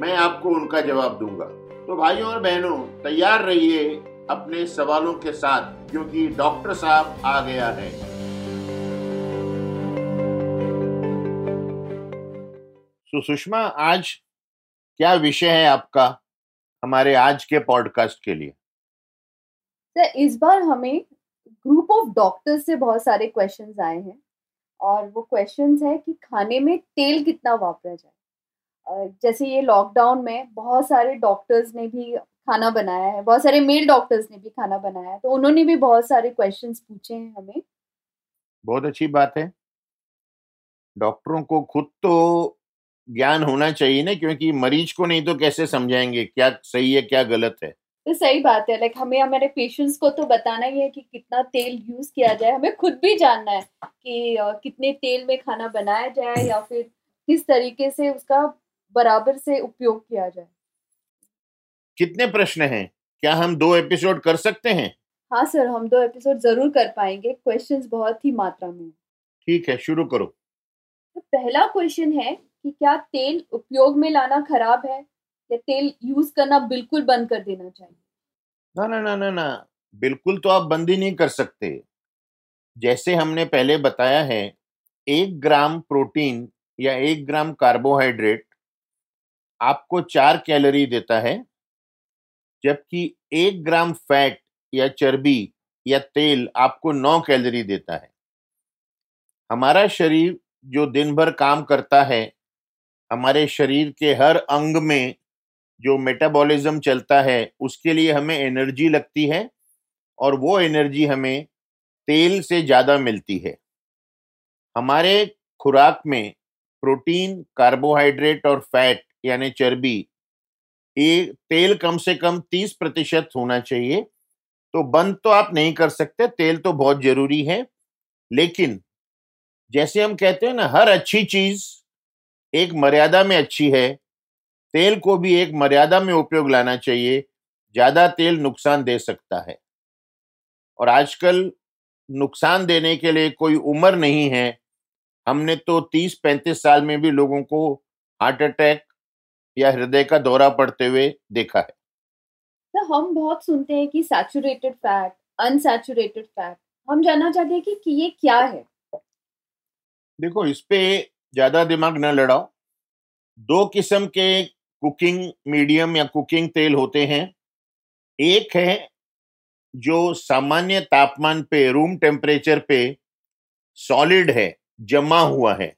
मैं आपको उनका जवाब दूँगा। तो भाइयों और बहनों, तैयार रहिए अपने सवालों के साथ क्योंकि डॉक्टर साहब आ गया है। तो सुषमा आज क्या विषय है आपका, हमारे आज के पॉडकास्ट के लिए? सर, इस बार हमें ग्रुप ऑफ़ डॉक्टर्स से बहुत सारे क्वेश्चंस आए हैं, और वो क्वेश्चंस है कि खाने में तेल कितना वापरा जाए। जैसे ये लॉकडाउन में बहुत सारे डॉक्टर्स ने भी खाना बनाया है बहुत सारे मेल डॉक्टर्स ने भी खाना बनाया है तो उन्होंने भी बहुत सारे क्वेश्चंस पूछे हैं हमें। बहुत अच्छी बात है। डॉक्टरों को खुद तो ज्ञान होना चाहिए ना क्योंकि मरीज़ को नहीं तो कैसे समझाएँगे क्या सही है क्या गलत है? तो सही बात है लाइक हमें हमारे पेशेंट्स को तो बताना ही है कि कितना तेल यूज़ किया जाए हमें खुद भी जानना है कि कितने तेल में खाना बनाया जाए या फिर किस तरीके से उसका बराबर से उपयोग किया जाए। कितने प्रश्न हैं? क्या हम दो एपिसोड कर सकते हैं? हाँ सर हम दो एपिसोड ज़रूर कर पाएँगे। क्वेश्चंस बहुत ही मात्रा में ठीक है शुरू करो। तो पहला क्वेश्चन है कि क्या तेल उपयोग में लाना खराब है या तेल यूज़ करना बिल्कुल बंद कर देना चाहिए? ना ना ना ना ना बिल्कुल तो आप बंद ही नहीं कर सकते। जैसे हमने पहले बताया है एक ग्राम प्रोटीन या एक ग्राम कार्बोहाइड्रेट आपको चार कैलोरी देता है, जबकि एक ग्राम फैट या चर्बी या तेल आपको नौ कैलोरी देता है। हमारा शरीर जो दिन भर काम करता है, हमारे शरीर के हर अंग में जो मेटाबॉलिज्म चलता है, उसके लिए हमें एनर्जी लगती है और वो एनर्जी हमें तेल से ज़्यादा मिलती है। हमारे खुराक में प्रोटीन कार्बोहाइड्रेट और फैट यानी चर्बी, ये तेल कम से कम तीस प्रतिशत होना चाहिए। तो बंद तो आप नहीं कर सकते, तेल तो बहुत ज़रूरी है। लेकिन जैसे हम कहते हैं ना, हर अच्छी चीज़ एक मर्यादा में अच्छी है, तेल को भी एक मर्यादा में उपयोग लाना चाहिए, ज़्यादा तेल नुकसान दे सकता है। और आजकल नुकसान देने के लिए कोई उम्र नहीं है। हमने तो 30-35 साल में भी लोगों को हार्ट अटैक या हृदय का दौरा पड़ते हुए देखा है। तो हम बहुत सुनते हैं कि सैचुरेटेड फैट अनसैचुरेटेड फैट हम जानना चाहते हैं कि, कि ये क्या है? देखो इस पे ज़्यादा दिमाग न लड़ाओ। दो किस्म के कुकिंग मीडियम या कुकिंग तेल होते हैं। एक है जो सामान्य तापमान पे रूम टेम्परेचर पे सॉलिड है जमा हुआ है।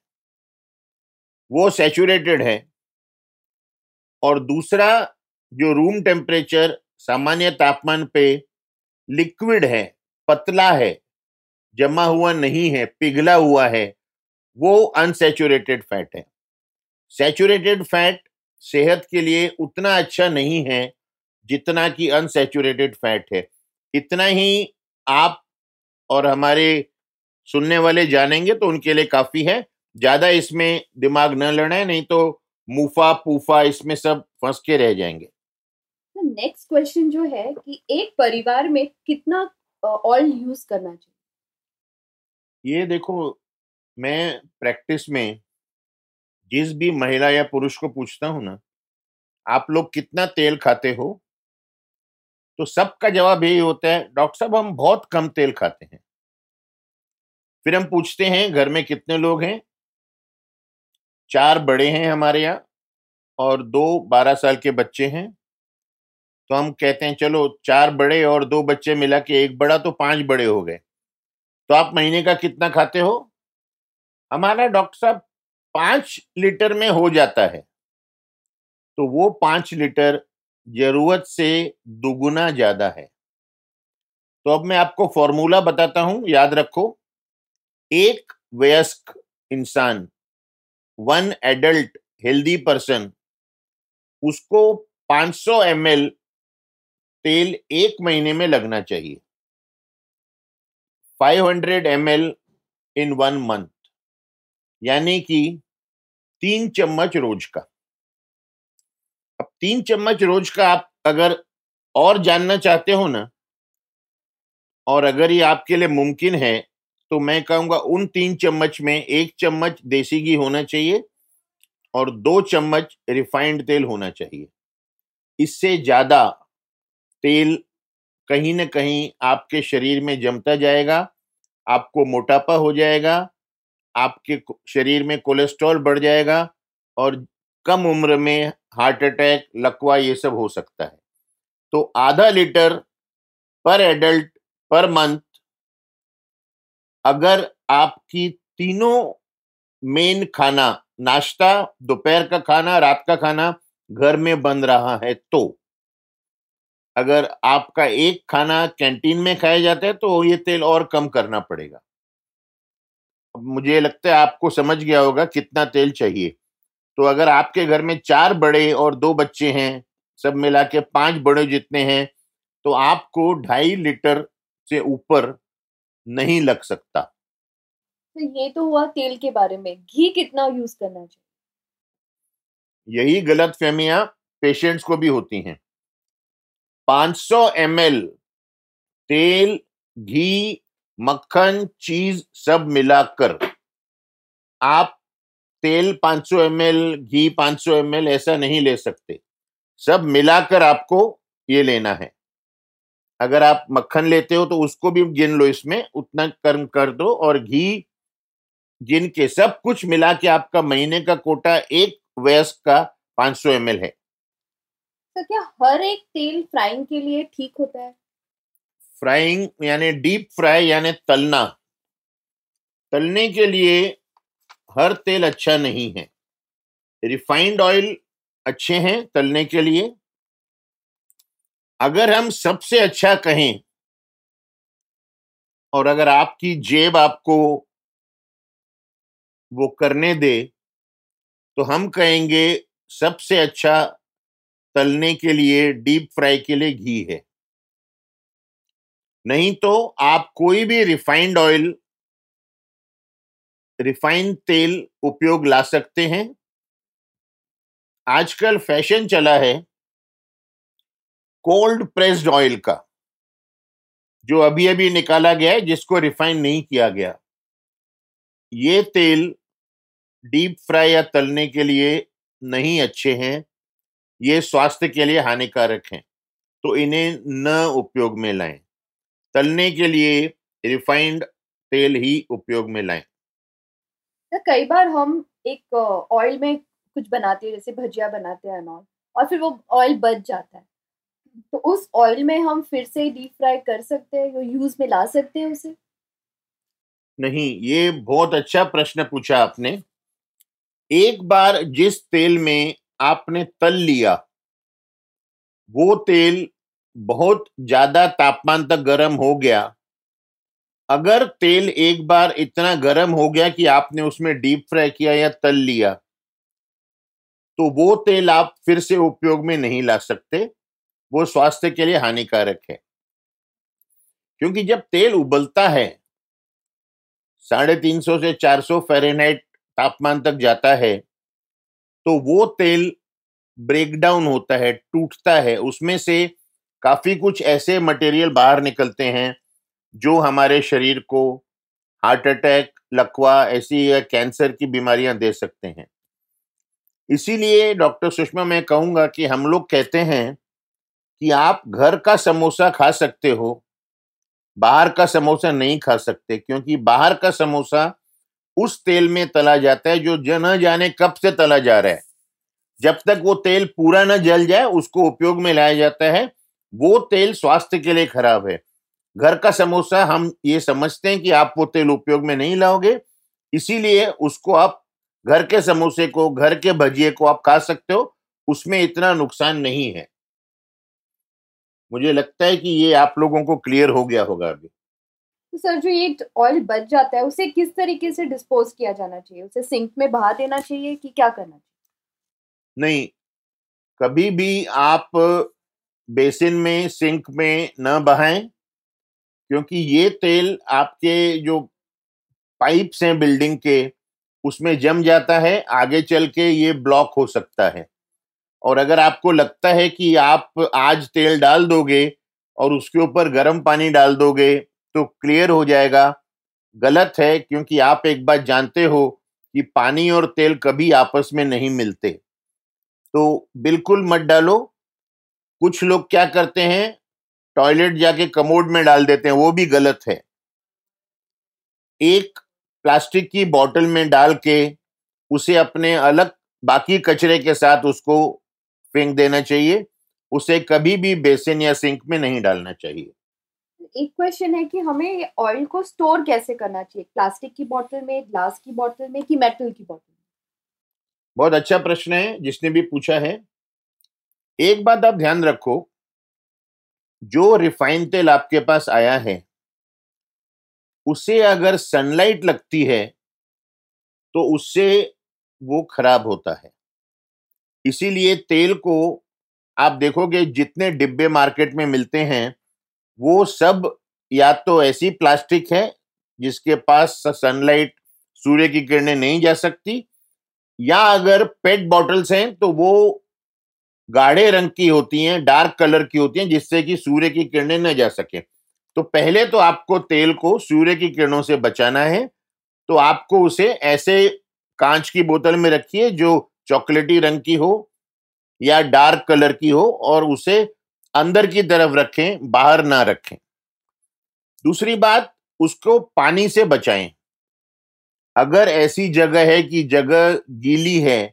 वो सैचुरेटेड है। और दूसरा जो रूम टेम्परेचर सामान्य तापमान पे लिक्विड है, पतला है, जमा हुआ नहीं है, पिघला हुआ है, वो अनसेचुरेटेड फैट है। सेचुरेटेड फैट सेहत के लिए उतना अच्छा नहीं है जितना कि अनसेचुरेटेड फैट है। इतना ही आप और हमारे सुनने वाले जानेंगे तो उनके लिए काफ़ी है। ज़्यादा इसमें दिमाग न लड़ाए, नहीं तो मुफा पूफा इसमें सब फंस के रह जाएँगे। नेक्स्ट क्वेश्चन जो है कि एक परिवार में कितना ऑयल यूज़ करना चाहिए? ये देखो मैं प्रैक्टिस में जिस भी महिला या पुरुष को पूछता हूँ ना आप लोग कितना तेल खाते हो? तो सबका जवाब यही होता है डॉक्टर साहब हम बहुत कम तेल खाते हैं। फिर हम पूछते हैं घर में कितने लोग हैं? चार बड़े हैं हमारे यहाँ और दो बारह साल के बच्चे हैं। तो हम कहते हैं, चलो, चार बड़े और दो बच्चे मिला के एक बड़ा तो पाँच बड़े हो गए। तो आप महीने का कितना खाते हो? हमारा डॉक्टर साहब पाँच लीटर में हो जाता है। तो वो पाँच लीटर ज़रूरत से दुगुना ज़्यादा है। तो अब मैं आपको फॉर्मूला बताता हूँ, याद रखो। एक वयस्क इंसान वन एडल्ट हेल्दी पर्सन उसको 500 ml तेल एक महीने में लगना चाहिए। 500 ml इन वन मंथ यानी कि तीन चम्मच रोज का। अब तीन चम्मच रोज का आप अगर और जानना चाहते हो ना, और अगर ये आपके लिए मुमकिन है तो मैं कहूँगा उन तीन चम्मच में एक चम्मच देसी घी होना चाहिए और दो चम्मच रिफाइंड तेल होना चाहिए। इससे ज़्यादा तेल कहीं ना कहीं आपके शरीर में जमता जाएगा, आपको मोटापा हो जाएगा, आपके शरीर में कोलेस्ट्रॉल बढ़ जाएगा और कम उम्र में हार्ट अटैक, लकवा ये सब हो सकता है। तो आधा लीटर पर एडल्ट पर मंथ अगर आपकी तीनों मेन खाना, नाश्ता, दोपहर का खाना, रात का खाना घर में बन रहा है तो अगर आपका एक खाना कैंटीन में खाया जाता है तो ये तेल और कम करना पड़ेगा। मुझे लगता है आपको समझ गया होगा कितना तेल चाहिए। तो अगर आपके घर में चार बड़े और दो बच्चे हैं, सब मिला के पाँच बड़े जितने हैं तो आपको ढाई लीटर से ऊपर नहीं लग सकता। तो ये तो हुआ तेल के बारे में। घी कितना यूज़ करना चाहिए? यही गलत फहमियाँ पेशेंट्स को भी होती हैं। 500 ml तेल घी मक्खन चीज़ सब मिलाकर आप तेल 500 ml घी 500 ml ऐसा नहीं ले सकते। सब मिलाकर आपको ये लेना है। अगर आप मक्खन लेते हो तो उसको भी गिन लो इसमें उतना कर्म कर दो और घी गिन के सब कुछ मिला के आपका महीने का कोटा एक वयस्क का 500 ml है। तो क्या हर एक तेल फ्राइंग के लिए ठीक होता है? फ्राइंग यानी डीप फ्राई यानी तलना। तलने के लिए हर तेल अच्छा नहीं है। रिफाइंड ऑयल अच्छे हैं तलने के लिए। अगर हम सबसे अच्छा कहें और अगर आपकी जेब आपको वो करने दे तो हम कहेंगे सबसे अच्छा तलने के लिए, डीप फ्राई के लिए घी है। नहीं तो आप कोई भी रिफाइंड ऑयल, रिफाइंड तेल उपयोग ला सकते हैं। आजकल फ़ैशन चला है कोल्ड प्रेस्ड ऑयल का, जो अभी अभी निकाला गया है, जिसको रिफाइन नहीं किया गया। ये तेल डीप फ्राई या तलने के लिए नहीं अच्छे हैं, ये स्वास्थ्य के लिए हानिकारक हैं तो इन्हें न उपयोग में लाएँ। तलने के लिए रिफाइंड तेल ही उपयोग में लाएँ। तो कई बार हम एक ऑयल में कुछ बनाते हैं, जैसे भजिया बनाते हैं और फिर वो ऑयल बच जाता है। तो उस ऑयल में हम फिर से डीप फ्राई कर सकते हैं यूज़ में ला सकते हैं उसे? नहीं, ये बहुत अच्छा प्रश्न पूछा आपने। एक बार जिस तेल में आपने तल लिया, वो तेल बहुत ज़्यादा तापमान तक गर्म हो गया। अगर तेल एक बार इतना गर्म हो गया कि आपने उसमें डीप फ्राई किया या तल लिया तो वो तेल आप फिर से उपयोग में नहीं ला सकते। वो स्वास्थ्य के लिए हानिकारक है। क्योंकि जब तेल उबलता है, साढ़े तीन सौ से चार सौ फेरेनहाइट तापमान तक जाता है तो वो तेल ब्रेकडाउन होता है, टूटता है। उसमें से काफ़ी कुछ ऐसे मटेरियल बाहर निकलते हैं, जो हमारे शरीर को हार्ट अटैक लकवा, ऐसी या कैंसर की बीमारियाँ दे सकते हैं। इसीलिए डॉक्टर सुषमा, मैं कहूँगा कि हम लोग कहते हैं कि आप घर का समोसा खा सकते हो, बाहर का समोसा नहीं खा सकते, क्योंकि बाहर का समोसा उस तेल में तला जाता है जो न जाने कब से तला जा रहा है। जब तक वो तेल पूरा न जल जाए, उसको उपयोग में लाया जाता है। वो तेल स्वास्थ्य के लिए खराब है। घर का समोसा हम ये समझते हैं कि आप वो तेल उपयोग में नहीं लाओगे, इसीलिए उसको आप घर के समोसे को, घर के भजिए को आप खा सकते हो, उसमें इतना नुकसान नहीं है। मुझे लगता है कि ये आप लोगों को क्लियर हो गया होगा अभी। तो सर जो ये ऑयल बच जाता है उसे किस तरीके से डिस्पोज किया जाना चाहिए? उसे सिंक में बहा देना चाहिए कि क्या करना चाहिए? नहीं कभी भी आप बेसिन में सिंक में न बहाएँ क्योंकि ये तेल आपके जो पाइप्स हैं बिल्डिंग के उसमें जम जाता है आगे चल के ये ब्लॉक हो सकता है। और अगर आपको लगता है कि आप आज तेल डाल दोगे और उसके ऊपर गर्म पानी डाल दोगे तो क्लियर हो जाएगा। गलत है क्योंकि आप एक बात जानते हो कि पानी और तेल कभी आपस में नहीं मिलते। तो बिल्कुल मत डालो। कुछ लोग क्या करते हैं, टॉयलेट जाके कमोड में डाल देते हैं, वो भी गलत है। एक प्लास्टिक की बोतल में डाल के उसे अपने अलग बाकी कचरे के साथ उसको फेंक देना चाहिए उसे कभी भी बेसिन या सिंक में नहीं डालना चाहिए। एक क्वेश्चन है कि हमें ऑयल को स्टोर कैसे करना चाहिए? प्लास्टिक की बोतल में ग्लास की बोतल में कि मेटल की बोतल में? बहुत अच्छा प्रश्न है जिसने भी पूछा है। एक बात आप ध्यान रखो जो रिफाइंड तेल आपके पास आया है उसे अगर सनलाइट लगती है तो उससे वो खराब होता है। इसीलिए तेल को आप देखोगे, जितने डिब्बे मार्केट में मिलते हैं, वो सब या तो ऐसी प्लास्टिक है, जिसके पास सनलाइट सूर्य की किरणें नहीं जा सकती, या अगर पेट बॉटल्स हैं तो वो गाढ़े रंग की होती हैं, डार्क कलर की होती हैं, जिससे कि सूर्य की किरणें न जा सके। तो पहले तो आपको तेल को सूर्य की किरणों से बचाना है तो आपको उसे ऐसे कांच की बोतल में रखिए, जो चॉकलेटी रंग की हो या डार्क कलर की हो और उसे अंदर की तरफ़ रखें, बाहर ना रखें। दूसरी बात, उसको पानी से बचाएँ। अगर ऐसी जगह है कि जगह गीली है,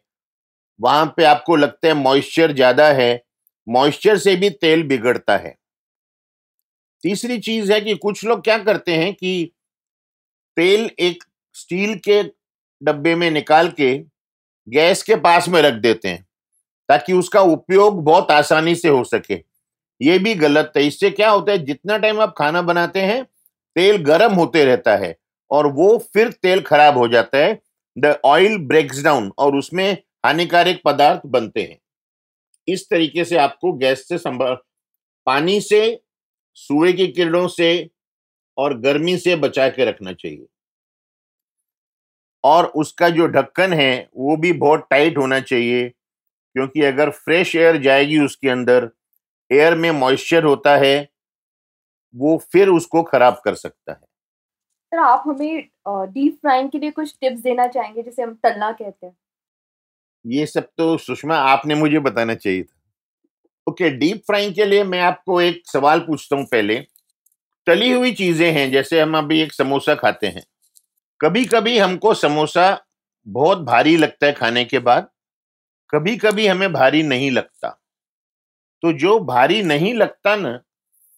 वहाँ पे आपको लगता है मॉइस्चर ज़्यादा है, मॉइस्चर से भी तेल बिगड़ता है। तीसरी चीज़ है कि कुछ लोग क्या करते हैं कि तेल एक स्टील के डब्बे में निकाल के गैस के पास में रख देते हैं, ताकि उसका उपयोग बहुत आसानी से हो सके। ये भी गलत है। इससे क्या होता है, जितना टाइम आप खाना बनाते हैं, तेल गर्म होते रहता है और वो फिर तेल खराब हो जाता है। द ऑयल ब्रेक्स डाउन और उसमें हानिकारक पदार्थ बनते हैं। इस तरीके से आपको गैस से संभाल पानी से, सूर्य की किरणों से और गर्मी से बचा के रखना चाहिए। और उसका जो ढक्कन है वो भी बहुत टाइट होना चाहिए क्योंकि अगर फ्रेश एयर जाएगी उसके अंदर एयर में मॉइस्चर होता है वो फिर उसको खराब कर सकता है। सर आप हमें डीप फ्राइंग के लिए कुछ टिप्स देना चाहेंगे जिसे हम तलना कहते हैं? ये सब तो सुषमा आपने मुझे बताना चाहिए था। ओके डीप फ्राइंग के लिए मैं आपको एक सवाल पूछता हूँ पहले। तली हुई चीज़ें हैं जैसे हम अभी एक समोसा खाते हैं। कभी कभी हमको समोसा बहुत भारी लगता है खाने के बाद कभी कभी हमें भारी नहीं लगता। तो जो भारी नहीं लगता ना,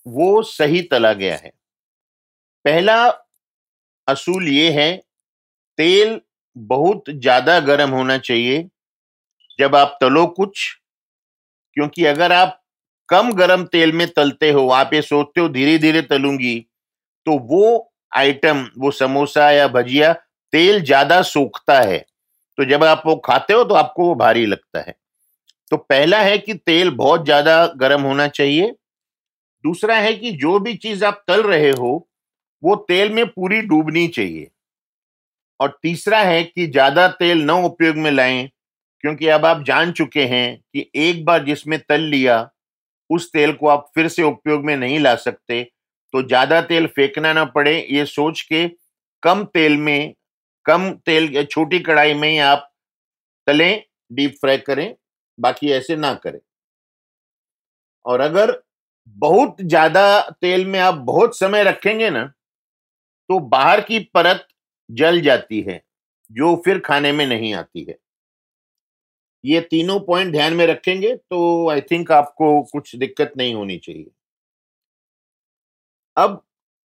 वो सही तला गया है। पहला असूल ये है, तेल बहुत ज़्यादा गर्म होना चाहिए, जब आप तलो कुछ, क्योंकि अगर आप कम गरम तेल में तलते हो, आप ये सोचते हो धीरे धीरे तलूँगी तो वो आइटम, वो समोसा या भजिया, तेल ज़्यादा सूखता है। तो जब आप वो खाते हो तो आपको वो भारी लगता है। तो पहला है कि तेल बहुत ज़्यादा गर्म होना चाहिए। दूसरा है कि जो भी चीज़ आप तल रहे हो, वो तेल में पूरी डूबनी चाहिए। और तीसरा है कि ज़्यादा तेल न उपयोग में लाएँ, क्योंकि अब आप जान चुके हैं कि एक बार जिसमें तल लिया, उस तेल को आप फिर से उपयोग में नहीं ला सकते। तो ज़्यादा तेल फेंकना ना पड़े, ये सोच के कम तेल में, कम तेल छोटी कढ़ाई में ही आप तलें डीप फ्राई करें, बाकी ऐसे ना करें। और अगर बहुत ज़्यादा तेल में आप बहुत समय रखेंगे ना तो बाहर की परत जल जाती है, जो फिर खाने में नहीं आती है। ये तीनों पॉइंट ध्यान में रखेंगे तो आई थिंक आपको कुछ दिक्कत नहीं होनी चाहिए। अब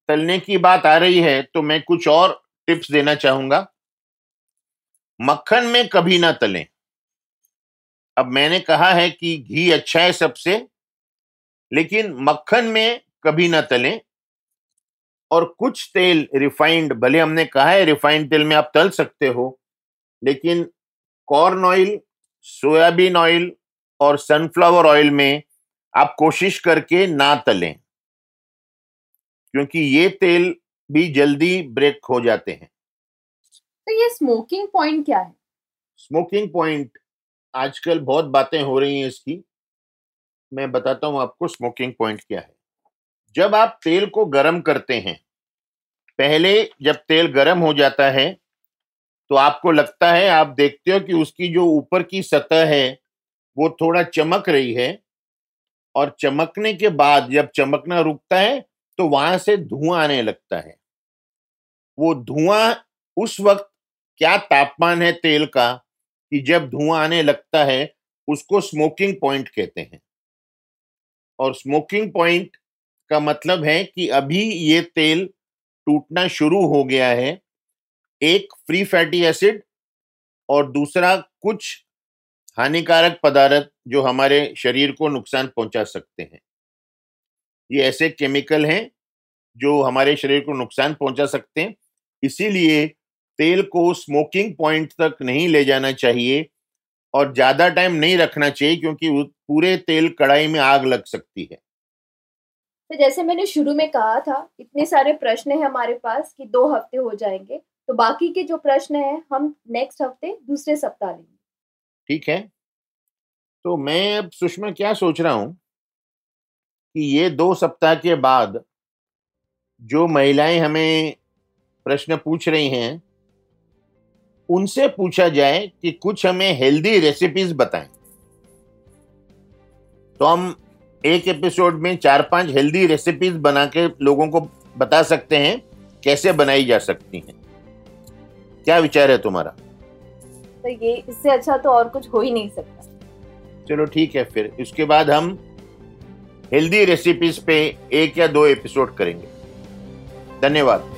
तलने की बात आ रही है तो मैं कुछ और टिप्स देना चाहूँगा। मक्खन में कभी ना तलें। अब मैंने कहा है कि घी अच्छा है सबसे, लेकिन मक्खन में कभी ना तलें। और कुछ तेल रिफाइंड, भले हमने कहा है रिफाइंड तेल में आप तल सकते हो, लेकिन कॉर्न ऑयल सोयाबीन ऑयल और सनफ्लावर ऑयल में आप कोशिश करके ना तलें। क्योंकि ये तेल भी जल्दी ब्रेक हो जाते हैं। तो ये स्मोकिंग पॉइंट क्या है? स्मोकिंग पॉइंट आजकल बहुत बातें हो रही हैं इसकी। मैं बताता हूँ आपको स्मोकिंग पॉइंट क्या है। जब आप तेल को गर्म करते हैं पहले जब तेल गर्म हो जाता है तो आपको लगता है आप देखते हो कि उसकी जो ऊपर की सतह है वो थोड़ा चमक रही है। और चमकने के बाद जब चमकना रुकता है तो वहाँ से धुआँ आने लगता है। वो धुआँ उस वक्त क्या तापमान है तेल का कि जब धुआँ आने लगता है, उसको स्मोकिंग पॉइंट कहते हैं। और स्मोकिंग पॉइंट का मतलब है कि अभी ये तेल टूटना शुरू हो गया है, एक फ्री फैटी एसिड और दूसरा कुछ हानिकारक पदार्थ जो हमारे शरीर को नुकसान पहुँचा सकते हैं। ये ऐसे केमिकल हैं जो हमारे शरीर को नुकसान पहुँचा सकते हैं। इसीलिए तेल को स्मोकिंग पॉइंट तक नहीं ले जाना चाहिए और ज़्यादा टाइम नहीं रखना चाहिए क्योंकि पूरे तेल कढ़ाई में आग लग सकती है। तो जैसे मैंने शुरू में कहा था इतने सारे प्रश्न हैं हमारे पास कि दो हफ़्ते हो जाएँगे तो बाकी के जो प्रश्न हैं हम नेक्स्ट हफ़्ते दूसरे सप्ताह लेंगे। ठीक है। तो मैं अब सुषमा क्या सोच रहा हूँ? कि ये दो सप्ताह के बाद जो महिलाएँ हमें प्रश्न पूछ रही हैं उनसे पूछा जाए कि कुछ हमें हेल्दी रेसिपीज़ बताएँ। तो हम एक एपिसोड में चार पाँच हेल्दी रेसिपीज़ बना के लोगों को बता सकते हैं कैसे बनाई जा सकती हैं। क्या विचार है तुम्हारा? तो ये इससे अच्छा तो और कुछ हो ही नहीं सकता। चलो ठीक है फिर इसके बाद हम हेल्दी रेसिपीज़ पे एक या दो एपिसोड करेंगे। धन्यवाद।